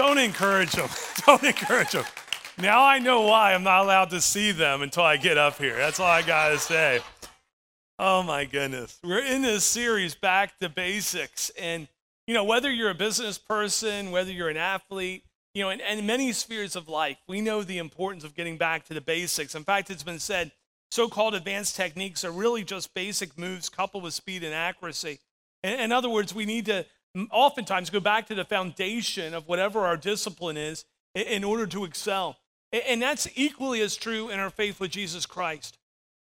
don't encourage them. Don't encourage them. Now I know why I'm not allowed to see them until I get up here. That's all I got to say. Oh my goodness. We're in this series, Back to Basics. And, you know, whether you're a business person, whether you're an athlete, you know, in, in many spheres of life, we know the importance of getting back to the basics. In fact, it's been said so called advanced techniques are really just basic moves coupled with speed and accuracy. In, in other words, we need to oftentimes go back to the foundation of whatever our discipline is in, order to excel. And that's equally as true in our faith with Jesus Christ.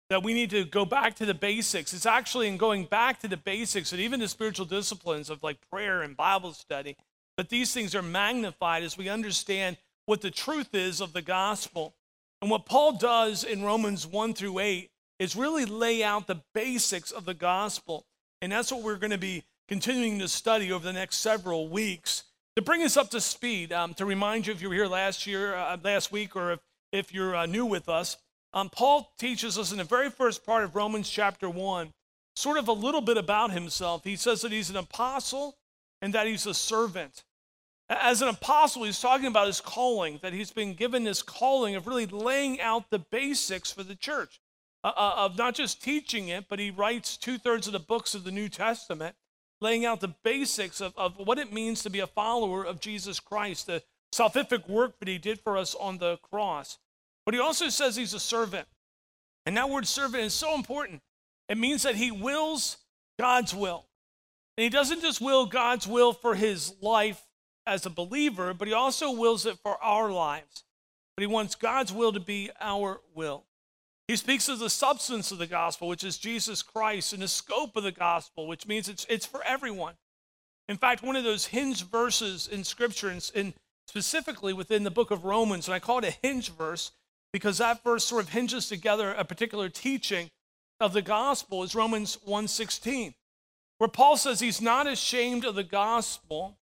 That we need to go back to the basics. It's actually in going back to the basics and even the spiritual disciplines of like prayer and Bible study but these things are magnified as we understand what the truth is of the gospel. And what Paul does in Romans 1 through 8 is really lay out the basics of the gospel. And that's what we're going to be continuing to study over the next several weeks to bring us up to speed. Um, to remind you, if you were here last year, uh, last week, or if, if you're uh, new with us, um, Paul teaches us in the very first part of Romans chapter 1 sort of a little bit about himself. He says that he's an apostle and that he's a servant. As an apostle, he's talking about his calling, that he's been given this calling of really laying out the basics for the church, uh, uh, of not just teaching it, but he writes two thirds of the books of the New Testament, laying out the basics of, of what it means to be a follower of Jesus Christ, the salvific work that he did for us on the cross. But he also says he's a servant. And that word servant is so important. It means that he wills God's will. And he doesn't just will God's will for his life as a believer, but he also wills it for our lives. But he wants God's will to be our will. He speaks of the substance of the gospel, which is Jesus Christ, and the scope of the gospel, which means it's, it's for everyone. In fact, one of those hinge verses in Scripture, and specifically within the book of Romans, and I call it a hinge verse because that verse sort of hinges together a particular teaching of the gospel, is Romans 1.16, where Paul says he's not ashamed of the gospel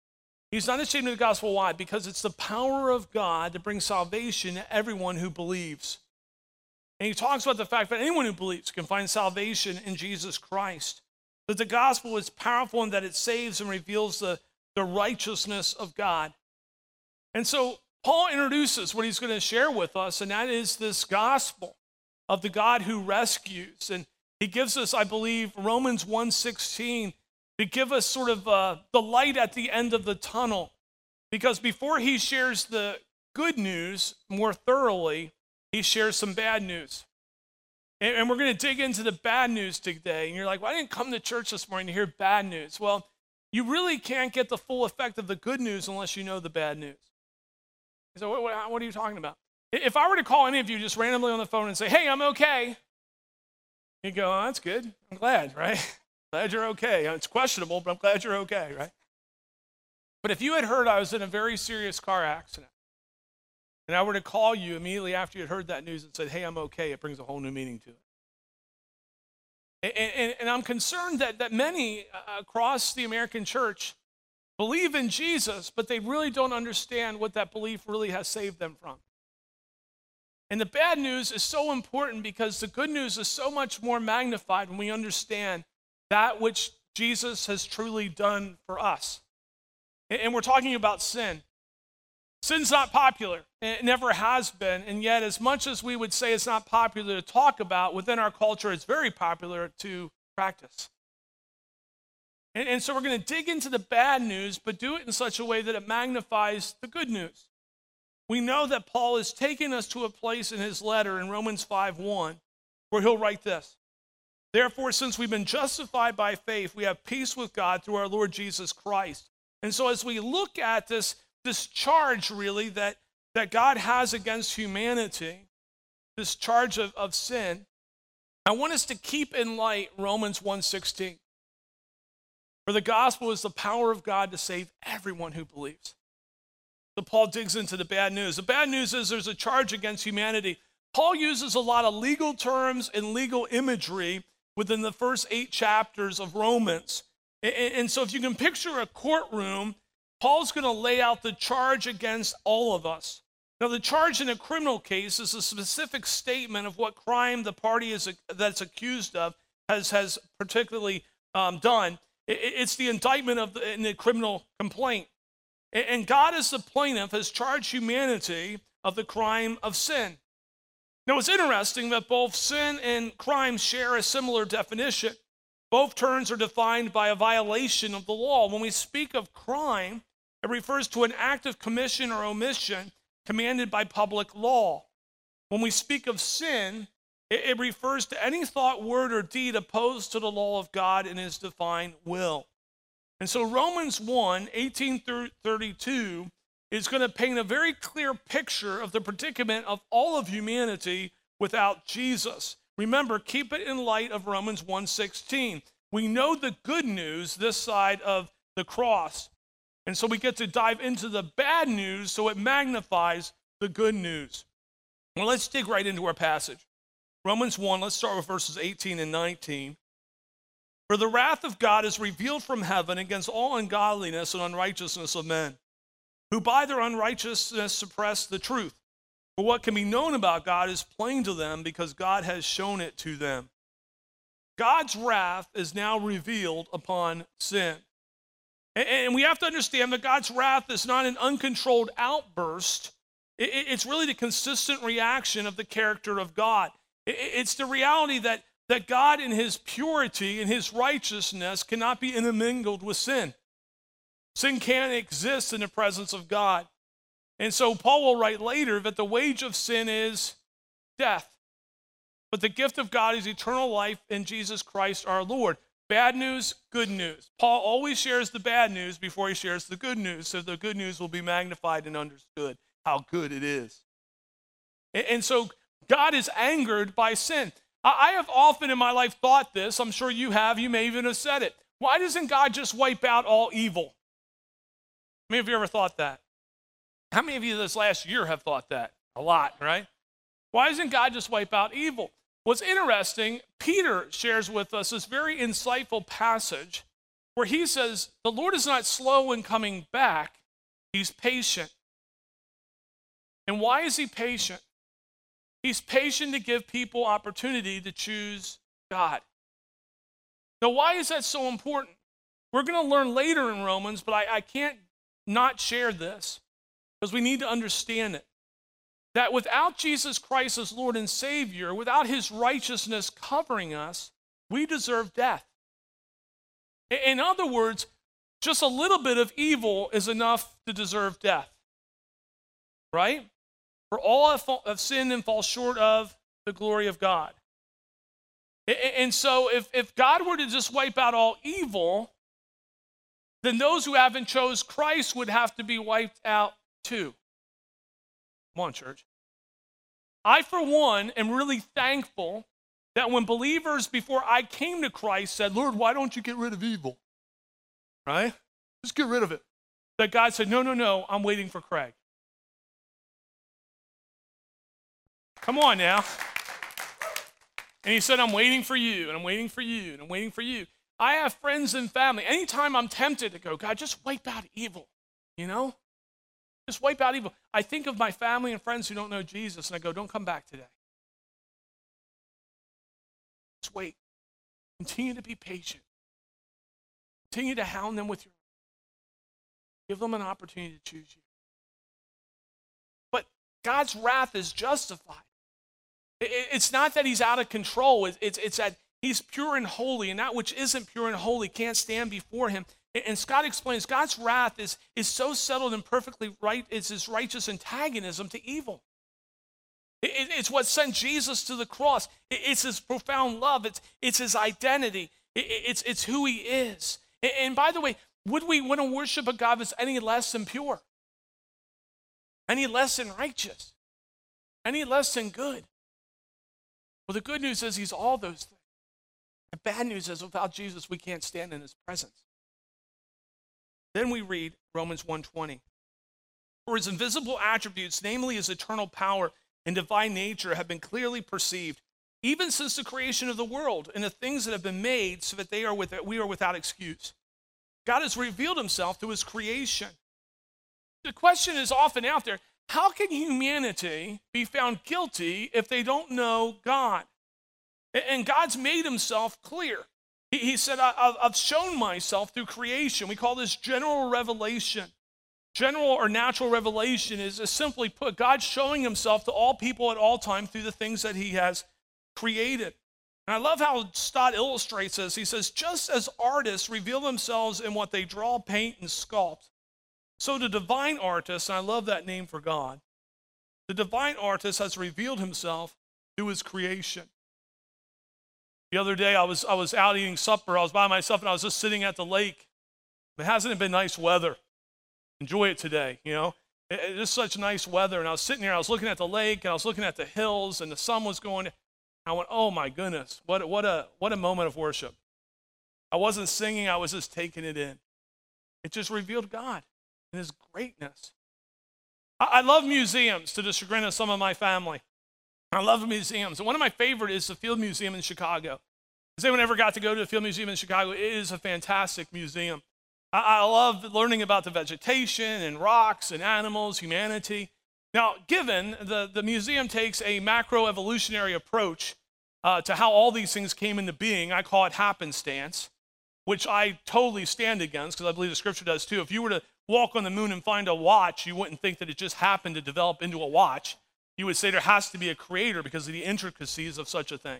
He's not ashamed of the gospel. Why? Because it's the power of God to bring salvation to everyone who believes. And he talks about the fact that anyone who believes can find salvation in Jesus Christ. That the gospel is powerful and that it saves and reveals the, the righteousness of God. And so Paul introduces what he's going to share with us, and that is this gospel of the God who rescues. And he gives us, I believe, Romans 1:16 to give us sort of uh, the light at the end of the tunnel. Because before he shares the good news more thoroughly, he shares some bad news. And, and we're going to dig into the bad news today. And you're like, well, I didn't come to church this morning to hear bad news. Well, you really can't get the full effect of the good news unless you know the bad news. So, what, what, what are you talking about? If I were to call any of you just randomly on the phone and say, hey, I'm okay, you go, oh, that's good. I'm glad, right? Glad you're okay. It's questionable, but I'm glad you're okay, right? But if you had heard I was in a very serious car accident, and I were to call you immediately after you had heard that news and said, hey, I'm okay, it brings a whole new meaning to it. And, and, and I'm concerned that, that many uh, across the American church believe in Jesus, but they really don't understand what that belief really has saved them from. And the bad news is so important because the good news is so much more magnified when we understand that which Jesus has truly done for us. And we're talking about sin. Sin's not popular, it never has been. And yet, as much as we would say it's not popular to talk about, within our culture, it's very popular to practice. And, and so, we're going to dig into the bad news, but do it in such a way that it magnifies the good news. We know that Paul is taking us to a place in his letter in Romans 5 1 where he'll write this Therefore, since we've been justified by faith, we have peace with God through our Lord Jesus Christ. And so, as we look at this, this charge really that, that God has against humanity, this charge of, of sin, I want us to keep in light Romans 1:16. For the gospel is the power of God to save everyone who believes. So Paul digs into the bad news. The bad news is there's a charge against humanity. Paul uses a lot of legal terms and legal imagery within the first eight chapters of Romans. And so, if you can picture a courtroom, Paul's going to lay out the charge against all of us. Now, the charge in a criminal case is a specific statement of what crime the party is, that's accused of has, has particularly um, done. It's the indictment of the, in the criminal complaint. And God, as the plaintiff, has charged humanity of the crime of sin. Now, it's interesting that both sin and crime share a similar definition. Both terms are defined by a violation of the law. When we speak of crime, it refers to an act of commission or omission commanded by public law. When we speak of sin, it, refers to any thought, word, or deed opposed to the law of God and his divine will. And so Romans 1 18 through 32 is going to paint a very clear picture of the predicament of all of humanity without Jesus. Remember, keep it in light of Romans 1:16. We know the good news this side of the cross. And so we get to dive into the bad news so it magnifies the good news. Well, let's dig right into our passage. Romans 1, let's start with verses 18 and 19. For the wrath of God is revealed from heaven against all ungodliness and unrighteousness of men, who by their unrighteousness suppress the truth. For what can be known about God is plain to them because God has shown it to them. God's wrath is now revealed upon sin. And we have to understand that God's wrath is not an uncontrolled outburst, it's really the consistent reaction of the character of God. It's the reality that, that God, in his purity and his righteousness, cannot be intermingled with sin. Sin can't exist in the presence of God. And so Paul will write later that the wage of sin is death. But the gift of God is eternal life in Jesus Christ our Lord. Bad news, good news. Paul always shares the bad news before he shares the good news, so the good news will be magnified and understood how good it is. And so God is angered by sin. I have often in my life thought this, I'm sure you have, you may even have said it. Why doesn't God just wipe out all evil? How many of you ever thought that? How many of you this last year have thought that? A lot, right? Why doesn't God just wipe out evil? What's interesting, Peter shares with us this very insightful passage where he says, The Lord is not slow in coming back, he's patient. And why is he patient? He's patient to give people opportunity to choose God. Now, why is that so important? We're going to learn later in Romans, but I, I can't not share this because we need to understand it. That without Jesus Christ as Lord and Savior, without his righteousness covering us, we deserve death. In other words, just a little bit of evil is enough to deserve death. Right? For all have sinned and fall short of the glory of God. And so, if, if God were to just wipe out all evil, then those who haven't chose Christ would have to be wiped out too. Come on, church. I, for one, am really thankful that when believers before I came to Christ said, Lord, why don't you get rid of evil? Right? Just get rid of it. That God said, No, no, no, I'm waiting for Craig. Come on now. And he said, I'm waiting for you, and I'm waiting for you, and I'm waiting for you. I have friends and family. Anytime I'm tempted to go, God, just wipe out evil, you know? Just wipe out evil. I think of my family and friends who don't know Jesus, and I go, don't come back today. Just wait. Continue to be patient. Continue to hound them with your. Give them an opportunity to choose you. But God's wrath is justified. It's not that he's out of control, it's, it's that he's pure and holy, and that which isn't pure and holy can't stand before him. And Stott explains God's wrath is, is so settled and perfectly right, it's his righteous antagonism to evil. it's what sent Jesus to the cross. it's his profound love. It's, it's his identity. it's, it's who he is. and by the way, would we want to worship a God that's any less than pure? Any less than righteous? Any less than good? Well, the good news is he's all those things. The bad news is without Jesus, we can't stand in his presence. Then we read Romans 1:20. For his invisible attributes, namely his eternal power and divine nature, have been clearly perceived, even since the creation of the world and the things that have been made, so that they are with, we are without excuse. God has revealed himself through his creation. The question is often out there how can humanity be found guilty if they don't know God? And God's made himself clear. He said, I've shown myself through creation. We call this general revelation. General or natural revelation is, is simply put God showing himself to all people at all time through the things that he has created. And I love how Stott illustrates this. He says, just as artists reveal themselves in what they draw, paint, and sculpt, so the divine artist, and I love that name for God, the divine artist has revealed himself through his creation. The other day, I was, I was out eating supper. I was by myself and I was just sitting at the lake. It hasn't it been nice weather. Enjoy it today, you know? It, it's such nice weather. And I was sitting there, I was looking at the lake and I was looking at the hills and the sun was going. I went, oh my goodness, what, what, a, what a moment of worship. I wasn't singing, I was just taking it in. It just revealed God and His greatness. I, I love museums to the chagrin of some of my family. I love museums. And one of my favorite is the Field Museum in Chicago. Has anyone ever got to go to the Field Museum in Chicago? It is a fantastic museum. I, I love learning about the vegetation and rocks and animals, humanity. Now, given the, the museum takes a macroevolutionary approach uh, to how all these things came into being, I call it happenstance, which I totally stand against because I believe the scripture does too. If you were to walk on the moon and find a watch, you wouldn't think that it just happened to develop into a watch. You would say there has to be a creator because of the intricacies of such a thing.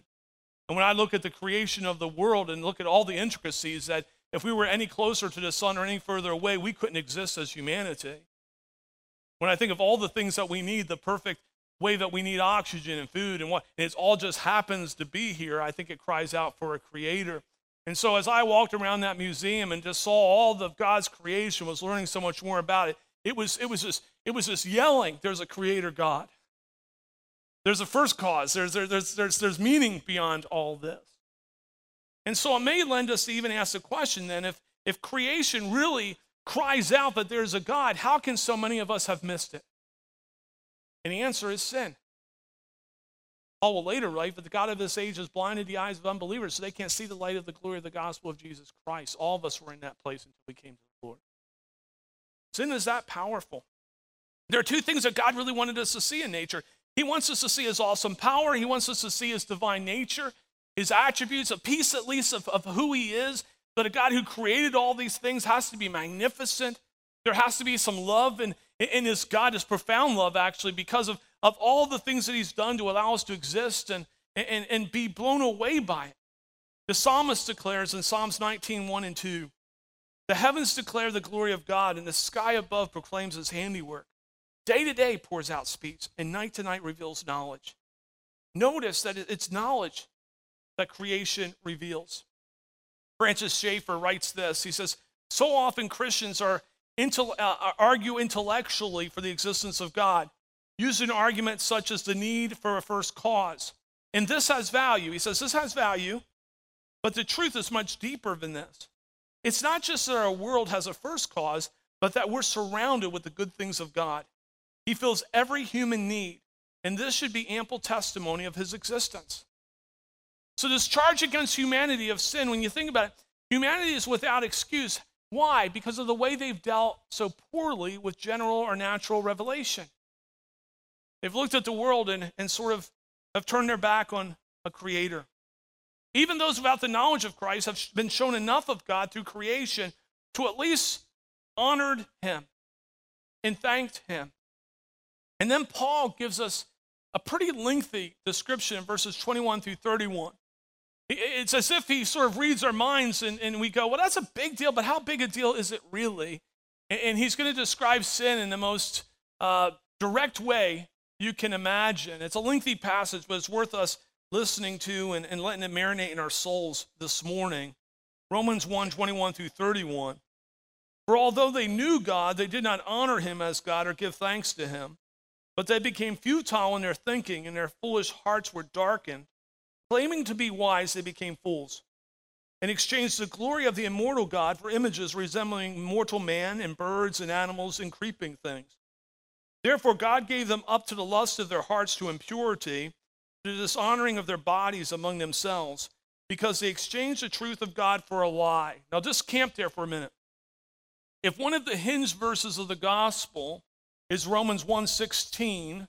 And when I look at the creation of the world and look at all the intricacies, that if we were any closer to the sun or any further away, we couldn't exist as humanity. When I think of all the things that we need, the perfect way that we need oxygen and food and what, and it all just happens to be here, I think it cries out for a creator. And so as I walked around that museum and just saw all of God's creation, was learning so much more about it, it was, it was just, it was just yelling, there's a creator God. There's a first cause. There's, there's, there's, there's meaning beyond all this. And so it may lend us to even ask the question then if, if creation really cries out that there's a God, how can so many of us have missed it? And the answer is sin. Paul will later write, but the God of this age has blinded the eyes of unbelievers so they can't see the light of the glory of the gospel of Jesus Christ. All of us were in that place until we came to the Lord. Sin is that powerful. There are two things that God really wanted us to see in nature. He wants us to see his awesome power, he wants us to see his divine nature, his attributes, a piece at least of, of who he is. That a God who created all these things has to be magnificent. There has to be some love in, in his God, his profound love, actually, because of, of all the things that he's done to allow us to exist and, and, and be blown away by it. The psalmist declares in Psalms 19, 1 and 2, the heavens declare the glory of God, and the sky above proclaims his handiwork. Day to day pours out speech, and night to night reveals knowledge. Notice that it's knowledge that creation reveals. Francis Schaeffer writes this. He says, So often Christians are intel- uh, argue intellectually for the existence of God, using arguments such as the need for a first cause. And this has value. He says, This has value, but the truth is much deeper than this. It's not just that our world has a first cause, but that we're surrounded with the good things of God. He fills every human need, and this should be ample testimony of his existence. So, this charge against humanity of sin, when you think about it, humanity is without excuse. Why? Because of the way they've dealt so poorly with general or natural revelation. They've looked at the world and, and sort of have turned their back on a creator. Even those without the knowledge of Christ have been shown enough of God through creation to at least honored him and thanked him. And then Paul gives us a pretty lengthy description in verses 21 through 31 it's as if he sort of reads our minds and, and we go, well, that's a big deal, but how big a deal is it really? And, he's going to describe sin in the most uh, direct way you can imagine. It's a lengthy passage, but it's worth us listening to and, and letting it marinate in our souls this morning. Romans 1 21 through 31. For although they knew God, they did not honor him as God or give thanks to him, but they became futile in their thinking, and their foolish hearts were darkened. Claiming to be wise, they became fools and exchanged the glory of the immortal God for images resembling mortal man and birds and animals and creeping things. Therefore, God gave them up to the lust of their hearts to impurity, to the dishonoring of their bodies among themselves, because they exchanged the truth of God for a lie. Now, just camp there for a minute. If one of the hinge verses of the gospel is Romans 1:16,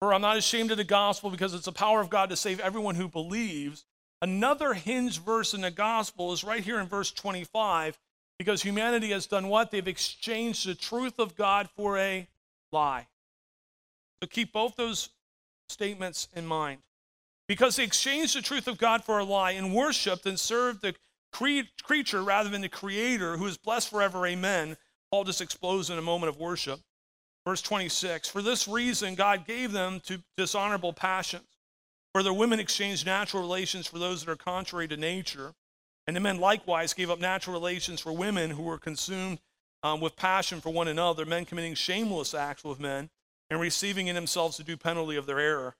for I'm not ashamed of the gospel because it's the power of God to save everyone who believes. Another hinge verse in the gospel is right here in verse 25. Because humanity has done what? They've exchanged the truth of God for a lie. So keep both those statements in mind. Because they exchanged the truth of God for a lie and worshiped and served the cre- creature rather than the creator who is blessed forever. Amen. Paul just explodes in a moment of worship. Verse 26 For this reason, God gave them to dishonorable passions. For their women exchanged natural relations for those that are contrary to nature. And the men likewise gave up natural relations for women who were consumed um, with passion for one another, men committing shameless acts with men and receiving in themselves the due penalty of their error.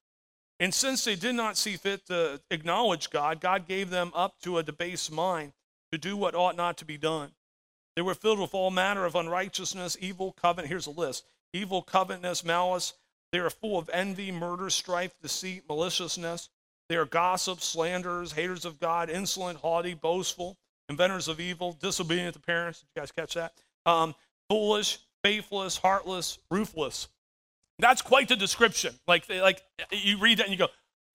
And since they did not see fit to acknowledge God, God gave them up to a debased mind to do what ought not to be done. They were filled with all manner of unrighteousness, evil, covenant. Here's a list evil, covetousness, malice. They are full of envy, murder, strife, deceit, maliciousness. They are gossips, slanderers, haters of God, insolent, haughty, boastful, inventors of evil, disobedient to parents. Did you guys catch that? Um, foolish, faithless, heartless, ruthless. That's quite the description. Like, like you read that and you go,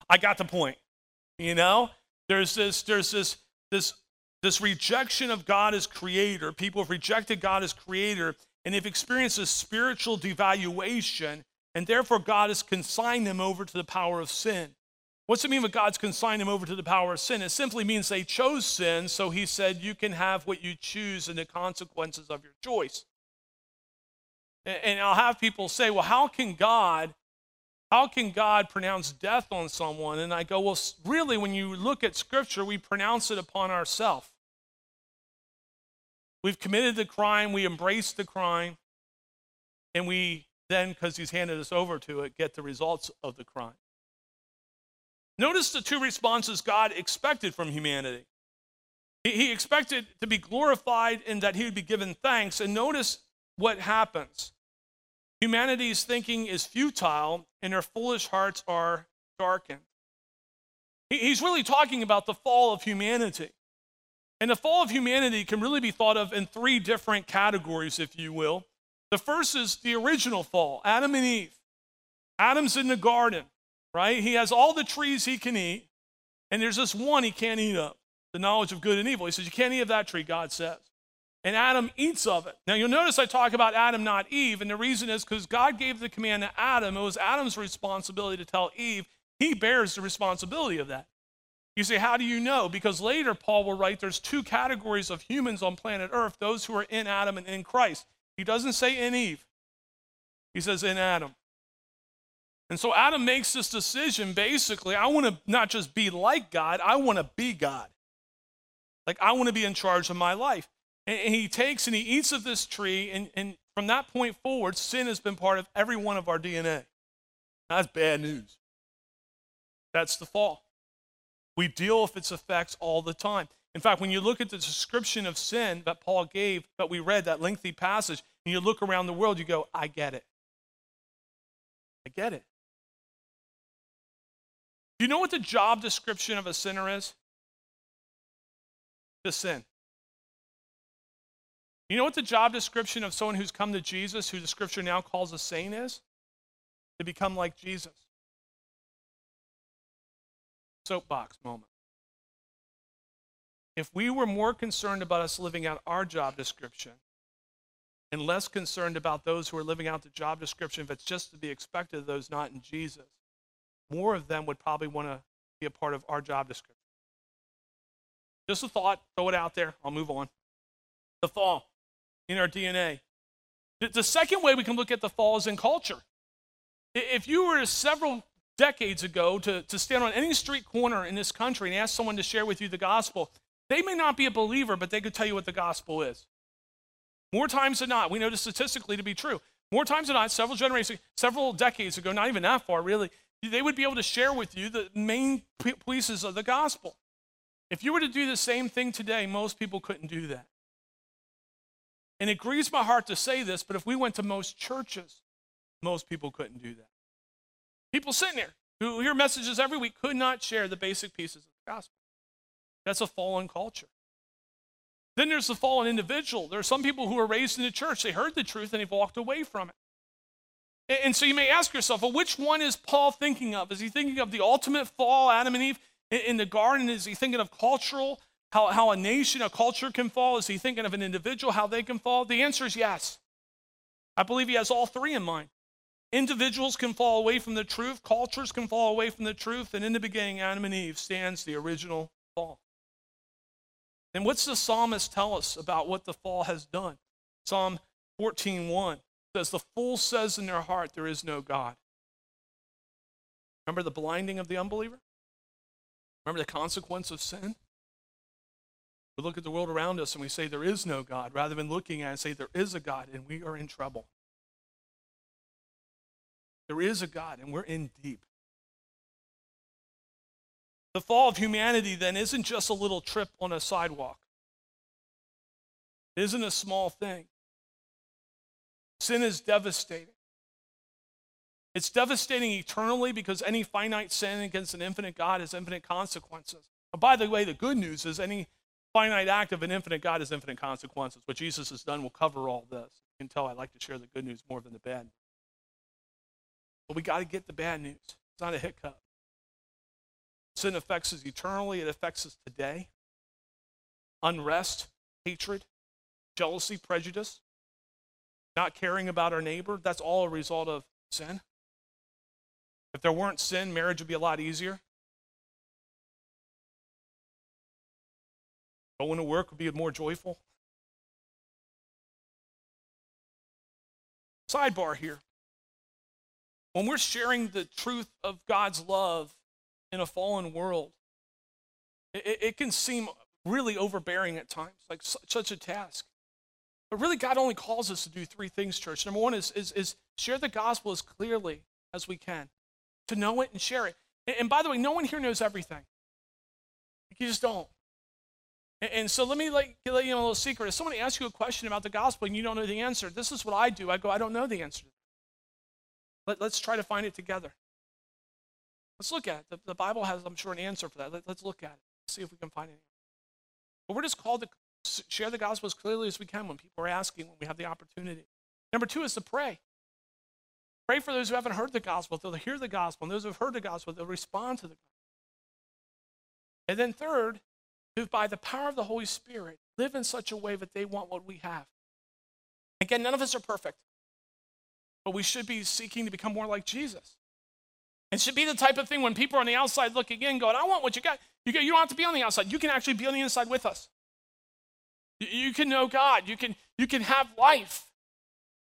I got the point. You know, there's this, there's this, this, this rejection of God as creator. People have rejected God as creator and they've experienced a spiritual devaluation, and therefore God has consigned them over to the power of sin. What's it mean that God's consigned them over to the power of sin? It simply means they chose sin, so he said, You can have what you choose and the consequences of your choice. And I'll have people say, Well, how can God? How can God pronounce death on someone? And I go, Well, really, when you look at Scripture, we pronounce it upon ourselves. We've committed the crime, we embrace the crime, and we then, because he's handed us over to it, get the results of the crime. Notice the two responses God expected from humanity. He expected to be glorified and that he would be given thanks. And notice what happens. Humanity's thinking is futile and their foolish hearts are darkened. He's really talking about the fall of humanity. And the fall of humanity can really be thought of in three different categories, if you will. The first is the original fall, Adam and Eve. Adam's in the garden, right? He has all the trees he can eat, and there's this one he can't eat of the knowledge of good and evil. He says, You can't eat of that tree, God says. And Adam eats of it. Now, you'll notice I talk about Adam, not Eve, and the reason is because God gave the command to Adam. It was Adam's responsibility to tell Eve. He bears the responsibility of that. You say, how do you know? Because later Paul will write there's two categories of humans on planet Earth those who are in Adam and in Christ. He doesn't say in Eve, he says in Adam. And so Adam makes this decision basically I want to not just be like God, I want to be God. Like I want to be in charge of my life. And, he takes and he eats of this tree, and, and from that point forward, sin has been part of every one of our DNA. That's bad news. That's the fall. We deal with its effects all the time. In fact, when you look at the description of sin that Paul gave, that we read, that lengthy passage, and you look around the world, you go, I get it. I get it. Do you know what the job description of a sinner is? To sin. You know what the job description of someone who's come to Jesus, who the scripture now calls a saint, is? To become like Jesus soapbox moment. If we were more concerned about us living out our job description and less concerned about those who are living out the job description, if it's just to be expected of those not in Jesus, more of them would probably want to be a part of our job description. Just a thought, throw it out there, I'll move on. The fall in our DNA. The second way we can look at the fall is in culture. If you were to several decades ago to, to stand on any street corner in this country and ask someone to share with you the gospel, they may not be a believer, but they could tell you what the gospel is. More times than not, we know this statistically to be true. More times than not, several generations, several decades ago, not even that far really, they would be able to share with you the main pieces of the gospel. If you were to do the same thing today, most people couldn't do that. And it grieves my heart to say this, but if we went to most churches, most people couldn't do that. People sitting there who hear messages every week could not share the basic pieces of the gospel. That's a fallen culture. Then there's the fallen individual. There are some people who are raised in the church. They heard the truth and they've walked away from it. And so you may ask yourself, well, which one is Paul thinking of? Is he thinking of the ultimate fall, Adam and Eve in the garden? Is he thinking of cultural how, how a nation, a culture can fall? Is he thinking of an individual, how they can fall? The answer is yes. I believe he has all three in mind. Individuals can fall away from the truth, cultures can fall away from the truth, and in the beginning, Adam and Eve stands the original fall. And what's the psalmist tell us about what the fall has done? Psalm 14:1 says, The fool says in their heart, There is no God. Remember the blinding of the unbeliever? Remember the consequence of sin? We look at the world around us and we say there is no God, rather than looking at it and say there is a God and we are in trouble. There is a God and we're in deep. The fall of humanity then isn't just a little trip on a sidewalk. It isn't a small thing. Sin is devastating. It's devastating eternally because any finite sin against an infinite God has infinite consequences. And by the way, the good news is any finite act of an infinite God has infinite consequences. What Jesus has done will cover all this. You can tell I like to share the good news more than the bad. But we got to get the bad news. It's not a hiccup. Sin affects us eternally, it affects us today. Unrest, hatred, jealousy, prejudice, not caring about our neighbor, that's all a result of sin. If there weren't sin, marriage would be a lot easier. Going to work would be more joyful. Sidebar here. When we're sharing the truth of God's love in a fallen world, it, it can seem really overbearing at times, like such a task. But really, God only calls us to do three things, church. Number one is, is, is share the gospel as clearly as we can, to know it and share it. And, and by the way, no one here knows everything. You just don't. And, so let me let, you know a little secret. If someone asks you a question about the gospel and you don't know the answer, this is what I do. I go, I don't know the answer. Let, us try to find it together. Let's look at it. The, the Bible has, I'm sure, an answer for that. Let, us look at it. See if we can find it. But we're just called to share the gospel as clearly as we can when people are asking, when we have the opportunity. Number two is to pray. Pray for those who haven't heard the gospel. They'll hear the gospel. And those who have heard the gospel, they'll respond to the gospel. And then third, who by the power of the Holy Spirit live in such a way that they want what we have. Again, none of us are perfect, but we should be seeking to become more like Jesus. It should be the type of thing when people are on the outside looking in, going, I want what you got. You, don't have to be on the outside. You can actually be on the inside with us. You, can know God. You can, you can have life.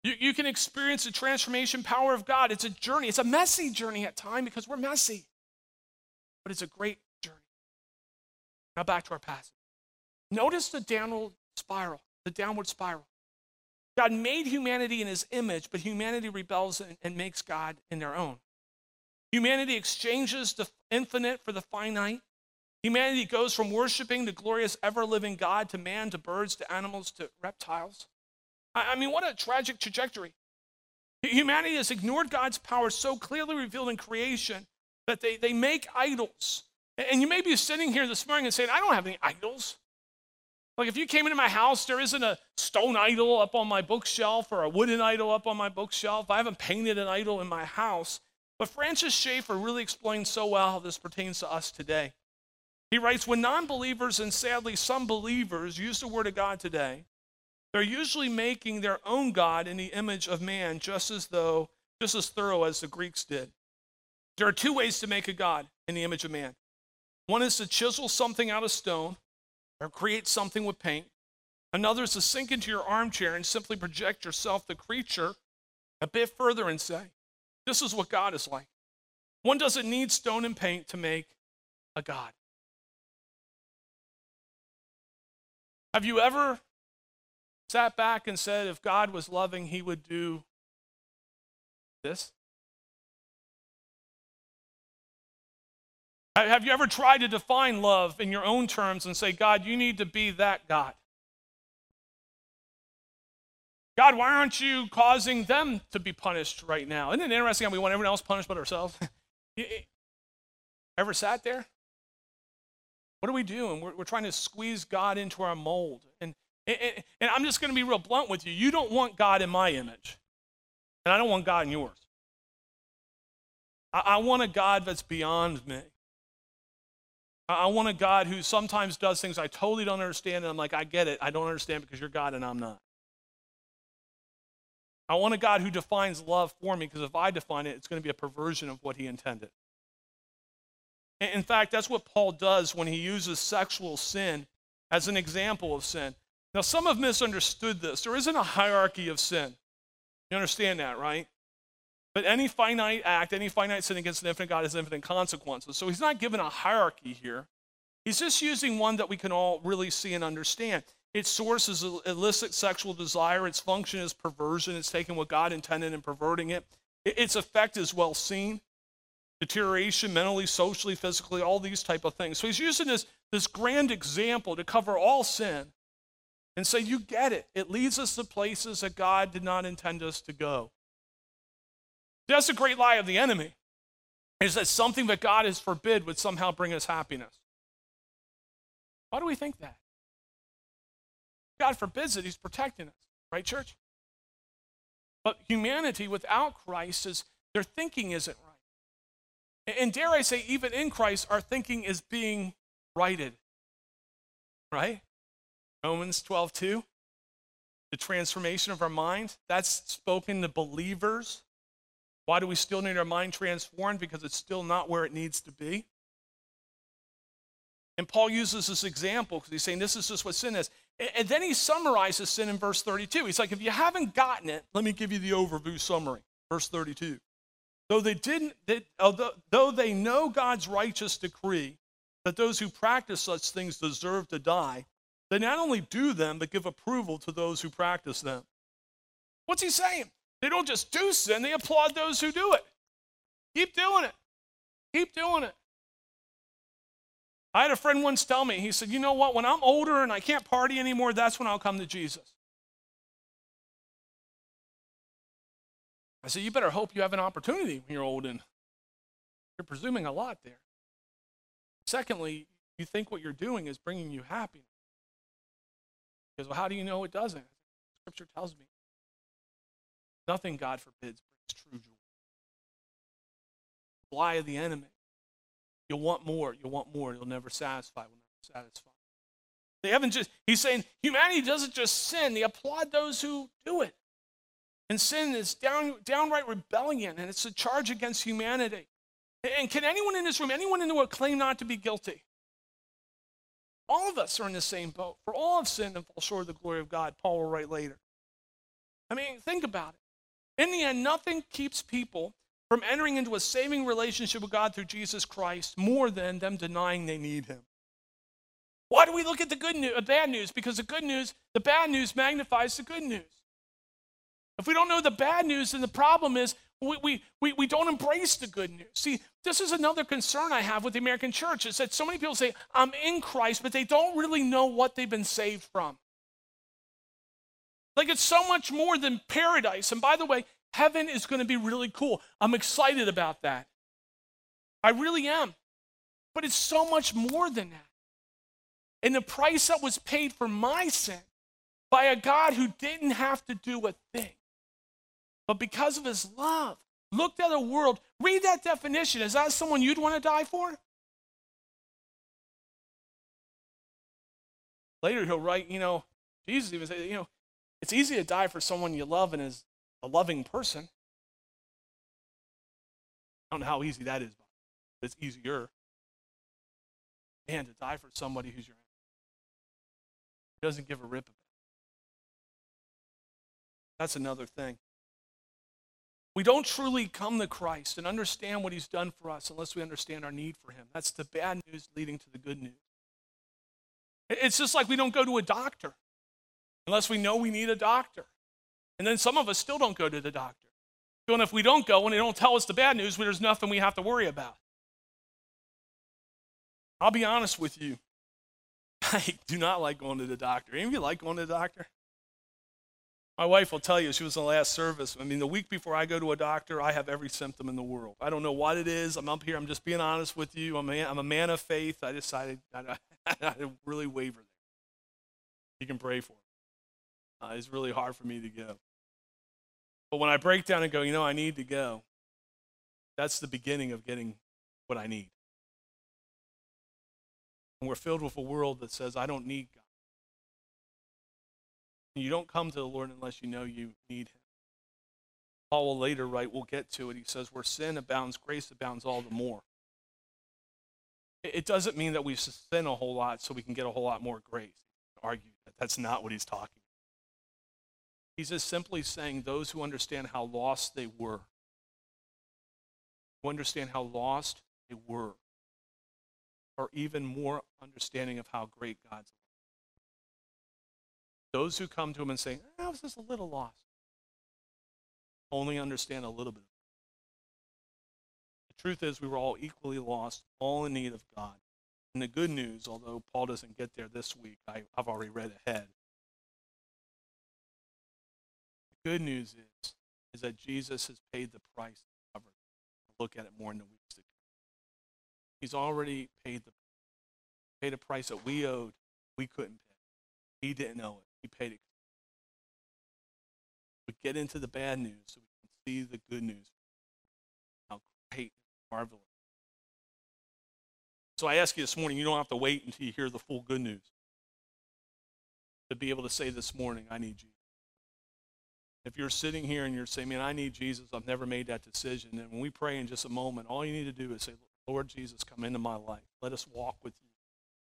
You, you can experience the transformation power of God. It's a journey. It's a messy journey at times because we're messy, but it's a great journey. now back to our passage. Notice the downward spiral, the downward spiral. God made humanity in his image, but humanity rebels and makes God in their own. Humanity exchanges the infinite for the finite. Humanity goes from worshiping the glorious, ever living God to man, to birds, to animals, to reptiles. I mean, what a tragic trajectory. Humanity has ignored God's power so clearly revealed in creation that they, they make idols and you may be sitting here this morning and saying, I don't have any idols. Like if you came into my house, there isn't a stone idol up on my bookshelf or a wooden idol up on my bookshelf. I haven't painted an idol in my house. But Francis Schaeffer really explains so well how this pertains to us today. He writes When non believers and sadly some believers use the word of God today, they're usually making their own God in the image of man, just as though, just as thorough as the Greeks did. There are two ways to make a God in the image of man. One is to chisel something out of stone or create something with paint. Another is to sink into your armchair and simply project yourself, the creature, a bit further and say, This is what God is like. One doesn't need stone and paint to make a God. Have you ever sat back and said, if God was loving, he would do this? Have you ever tried to define love in your own terms and say, God, you need to be that God? God, why aren't you causing them to be punished right now? Isn't it interesting how we want everyone else punished but ourselves? Ever sat there? What are we doing? We're, we're trying to squeeze God into our mold. And, and, and I'm just going to be real blunt with you. You don't want God in my image, and I don't want God in yours. I, I want a God that's beyond me. I want a God who sometimes does things I totally don't understand, and I'm like, I get it. I don't understand because you're God and I'm not. I want a God who defines love for me because if I define it, it's going to be a perversion of what he intended. In fact, that's what Paul does when he uses sexual sin as an example of sin. Now, some have misunderstood this. There isn't a hierarchy of sin. You understand that, right? But any finite act, any finite sin against an infinite God has infinite consequences. So he's not given a hierarchy here. He's just using one that we can all really see and understand. Its source is illicit sexual desire. Its function is perversion. It's taking what God intended and perverting it. Its effect is well seen. Deterioration mentally, socially, physically, all these type of things. So he's using this, this grand example to cover all sin and say, you get it. It leads us to places that God did not intend us to go. That's a great lie of the enemy, is that something that God has forbid would somehow bring us happiness. Why do we think that? God forbids it, He's protecting us, right, church? But humanity without Christ is their thinking isn't right. And dare I say, even in Christ, our thinking is being righted. Right? Romans 12, 2. The transformation of our mind, that's spoken to believers why do we still need our mind transformed? Because it's still not where it needs to be. And Paul uses this example because he's saying this is just what sin is. And then he summarizes sin in verse 32. He's like, if you haven't gotten it, let me give you the overview summary. Verse 32. Though they didn't, they, although, though they know God's righteous decree that those who practice such things deserve to die, they not only do them, but give approval to those who practice them. What's he saying? They don't just do sin, they applaud those who do it. Keep doing it. Keep doing it. I had a friend once tell me, he said, You know what? When I'm older and I can't party anymore, that's when I'll come to Jesus. I said, You better hope you have an opportunity when you're old and you're presuming a lot there. Secondly, you think what you're doing is bringing you happiness. Because, well, how do you know it doesn't? Scripture tells me. Nothing, God forbids, brings true joy. Lie of the enemy. You'll want more. You'll want more. You'll never satisfy. Will never satisfy. They haven't just, he's saying humanity doesn't just sin, they applaud those who do it. And sin is down, downright rebellion, and it's a charge against humanity. And can anyone in this room, anyone in the world, claim not to be guilty? All of us are in the same boat. For all have sinned and fall short of the glory of God, Paul will write later. I mean, think about it. In the end, nothing keeps people from entering into a saving relationship with God through Jesus Christ more than them denying they need Him. Why do we look at the good news, uh, bad news? Because the good news, the bad news magnifies the good news. If we don't know the bad news, then the problem is we, we, we, we don't embrace the good news. See, this is another concern I have with the American church is that so many people say, I'm in Christ, but they don't really know what they've been saved from. Like it's so much more than paradise. And by the way, heaven is going to be really cool. I'm excited about that. I really am. But it's so much more than that. And the price that was paid for my sin by a God who didn't have to do a thing, but because of his love, looked at a world. Read that definition. Is that someone you'd want to die for? Later, he'll write, you know, Jesus even said, you know, it's easy to die for someone you love and is a loving person. I don't know how easy that is, but it's easier. Man, to die for somebody who's your enemy. He doesn't give a rip about it. That's another thing. We don't truly come to Christ and understand what he's done for us unless we understand our need for him. That's the bad news leading to the good news. It's just like we don't go to a doctor unless we know we need a doctor. And then some of us still don't go to the doctor. And if we don't go and they don't tell us the bad news, there's nothing we have to worry about. I'll be honest with you. I do not like going to the doctor. Any of you like going to the doctor? My wife will tell you, she was in the last service. I mean, the week before I go to a doctor, I have every symptom in the world. I don't know what it is. I'm up here, I'm just being honest with you. I'm a, I'm a man of faith. I decided I, I, I really waver there. You can pray for me uh, is really hard for me to go. But when I break down and go, you know, I need to go, that's the beginning of getting what I need. And we're filled with a world that says, I don't need God. And you don't come to the Lord unless you know you need Him. Paul will later write, we'll get to it. He says, Where sin abounds, grace abounds all the more. It doesn't mean that we sin a whole lot so we can get a whole lot more grace. Argue that that's not what he's talking. He's just simply saying those who understand how lost they were, who understand how lost they were, are even more understanding of how great God's love. Those who come to him and say, ah, I was just a little lost, only understand a little bit. The truth is, we were all equally lost, all in need of God. And the good news, although Paul doesn't get there this week, I, have already read ahead. Good news is, is that Jesus has paid the price to cover. We'll look at it more in the weeks to come. He's already paid the paid a price that we owed, we couldn't pay. He didn't owe it. He paid it. We get into the bad news so we can see the good news. How great marvelous. So I ask you this morning, you don't have to wait until you hear the full good news to be able to say this morning, I need Jesus. If you're sitting here and you're saying, man, I need Jesus, I've never made that decision, then when we pray in just a moment, all you need to do is say, Lord Jesus, come into my life. Let us walk with you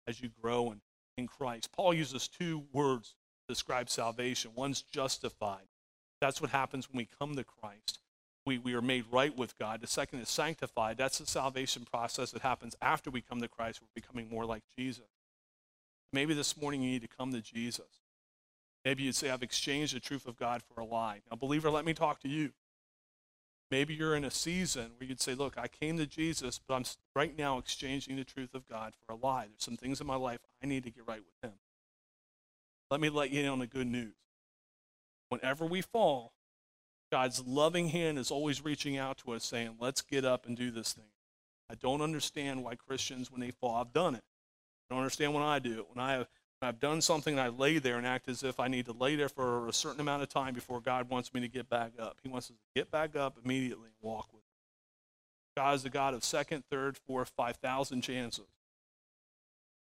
as you grow in, in Christ. Paul uses two words to describe salvation. One's justified. That's what happens when we come to Christ we, we are made right with God. The second is sanctified. That's the salvation process that happens after we come to Christ. We're becoming more like Jesus. Maybe this morning you need to come to Jesus. Maybe you'd say, I've exchanged the truth of God for a lie. Now, believer, let me talk to you. Maybe you're in a season where you'd say, Look, I came to Jesus, but I'm right now exchanging the truth of God for a lie. There's some things in my life I need to get right with Him. Let me let you in on the good news. Whenever we fall, God's loving hand is always reaching out to us saying, let's get up and do this thing. I don't understand why Christians, when they fall, I've done it. I don't understand when I do it. When I have, I've done something, I lay there and act as if I need to lay there for a certain amount of time before God wants me to get back up. He wants us to get back up immediately and walk with Him. God is the God of second, third, fourth, five thousand chances.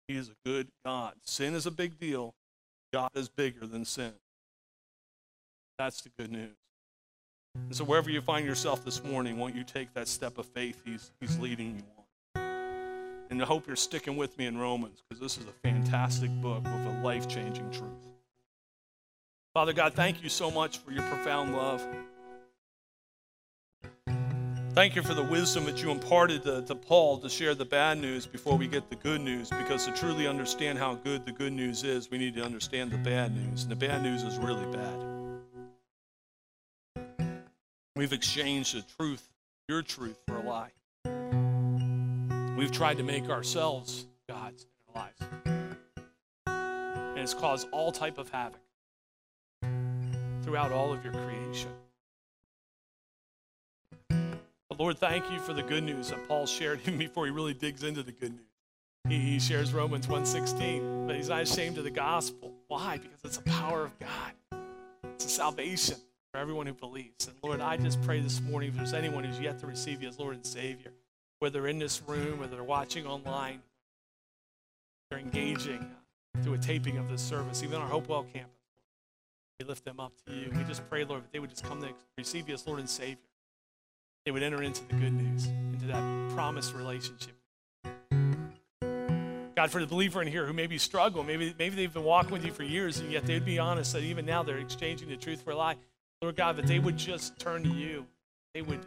He is a good God. Sin is a big deal. God is bigger than sin. That's the good news. And so, wherever you find yourself this morning, won't you take that step of faith He's, he's leading you? And I hope you're sticking with me in Romans because this is a fantastic book with a life changing truth. Father God, thank you so much for your profound love. Thank you for the wisdom that you imparted to, to, Paul to share the bad news before we get the good news. Because to truly understand how good the good news is, we need to understand the bad news. And the bad news is really bad. We've exchanged the truth, your truth, for a lie. We've tried to make ourselves gods in our lives. And it's caused all type of havoc throughout all of your creation. But Lord, thank you for the good news that Paul shared even before he really digs into the good news. He, he shares Romans 1.16, but he's not ashamed of the gospel. Why? Because it's the power of God. It's a salvation for everyone who believes. And Lord, I just pray this morning if there's anyone who's yet to receive you as Lord and Savior, whether in this room, whether they're watching online, they're engaging through a taping of this service, even on our Hopewell campus. We lift them up to you. We just pray, Lord, that they would just come to receive you as Lord and Savior. They would enter into the good news, into that promised relationship. God, for the believer in here who maybe struggle, maybe, maybe they've been walking with you for years, and yet they'd be honest that even now they're exchanging the truth for a lie. Lord God, that they would just turn to you. They would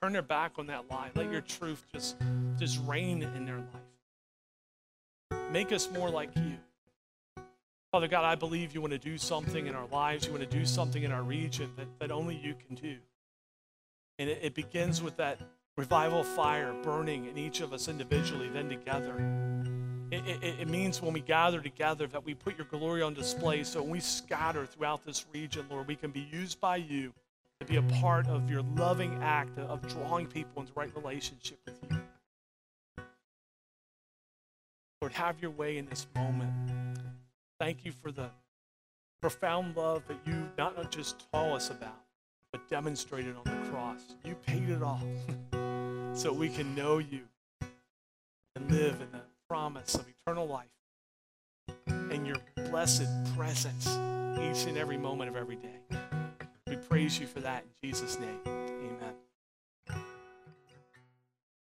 turn their back on that lie. Let your truth just, just reign in their life. Make us more like you. Father God, I believe you want to do something in our lives. You want to do something in our region that, that only you can do. And it, it begins with that revival fire burning in each of us individually, then together. It, it, it, means when we gather together that we put your glory on display. So when we scatter throughout this region, Lord, we can be used by you to be a part of your loving act of drawing people into right relationship with you. Lord, have your way in this moment. Thank you for the profound love that you not just taught us about, but demonstrated on the cross. You paid it all so we can know you and live in the promise of eternal life and your blessed presence each and every moment of every day. We praise you for that in Jesus' name.